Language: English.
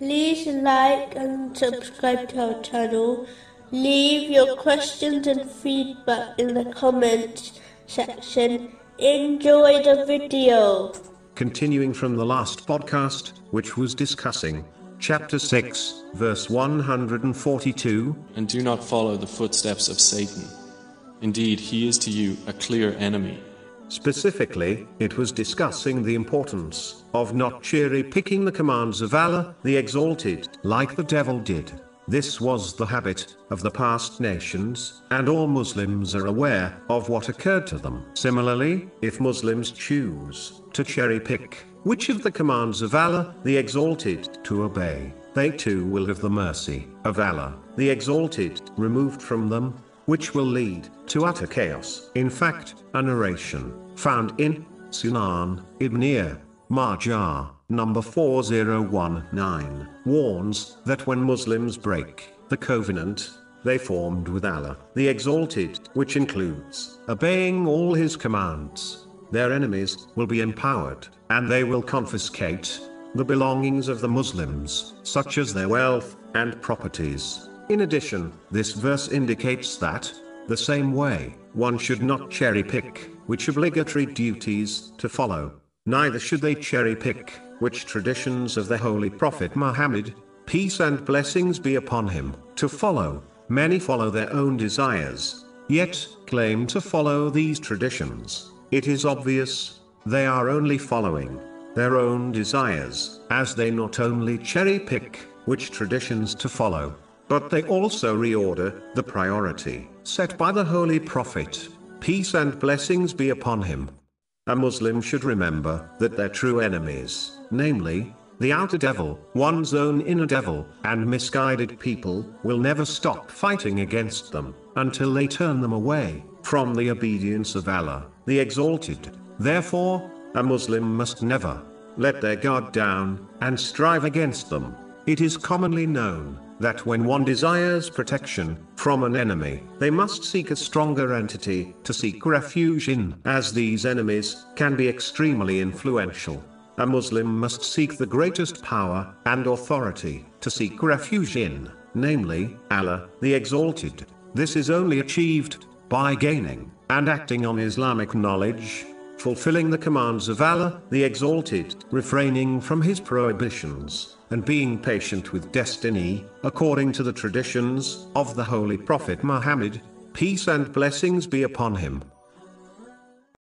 like and subscribe to our channel. Leave your questions and feedback in the comments section. Enjoy the video. Continuing from the last podcast, which was discussing chapter 6, verse 142. And do not follow the footsteps of Satan. Indeed, he is to you a clear enemy. Specifically, it was discussing the importance of not cherry picking the commands of Allah, the Exalted, like the devil did. This was the habit of the past nations, and all Muslims are aware of what occurred to them. Similarly, if Muslims choose to cherry pick which of the commands of Allah, the Exalted, to obey, they too will have the mercy of Allah, the Exalted, removed from them, which will lead to utter chaos. In fact, a narration found in Sunan Ibn Majah, number 4019, warns that when Muslims break the covenant they formed with Allah, the Exalted, which includes obeying all His commands, their enemies will be empowered, and they will confiscate the belongings of the Muslims, such as their wealth and properties. In addition, this verse indicates that, the same way, one should not cherry pick which obligatory duties to follow, neither should they cherry pick which traditions of the Holy Prophet Muhammad, peace and blessings be upon him, to follow. Many follow their own desires, yet claim to follow these traditions. It is obvious, they are only following their own desires, as they not only cherry pick which traditions to follow, but they also reorder the priority set by the Holy Prophet, peace and blessings be upon him. A Muslim should remember that their true enemies, namely, the outer devil, one's own inner devil, and misguided people, will never stop fighting against them, until they turn them away from the obedience of Allah, the Exalted. Therefore, a Muslim must never let their guard down, and strive against them. It is commonly known that when one desires protection from an enemy, they must seek a stronger entity to seek refuge in, as these enemies can be extremely influential. A Muslim must seek the greatest power and authority to seek refuge in, namely, Allah, the Exalted. This is only achieved by gaining and acting on Islamic knowledge, fulfilling the commands of Allah, the Exalted, refraining from His prohibitions, and being patient with destiny, according to the traditions of the Holy Prophet Muhammad, peace and blessings be upon him.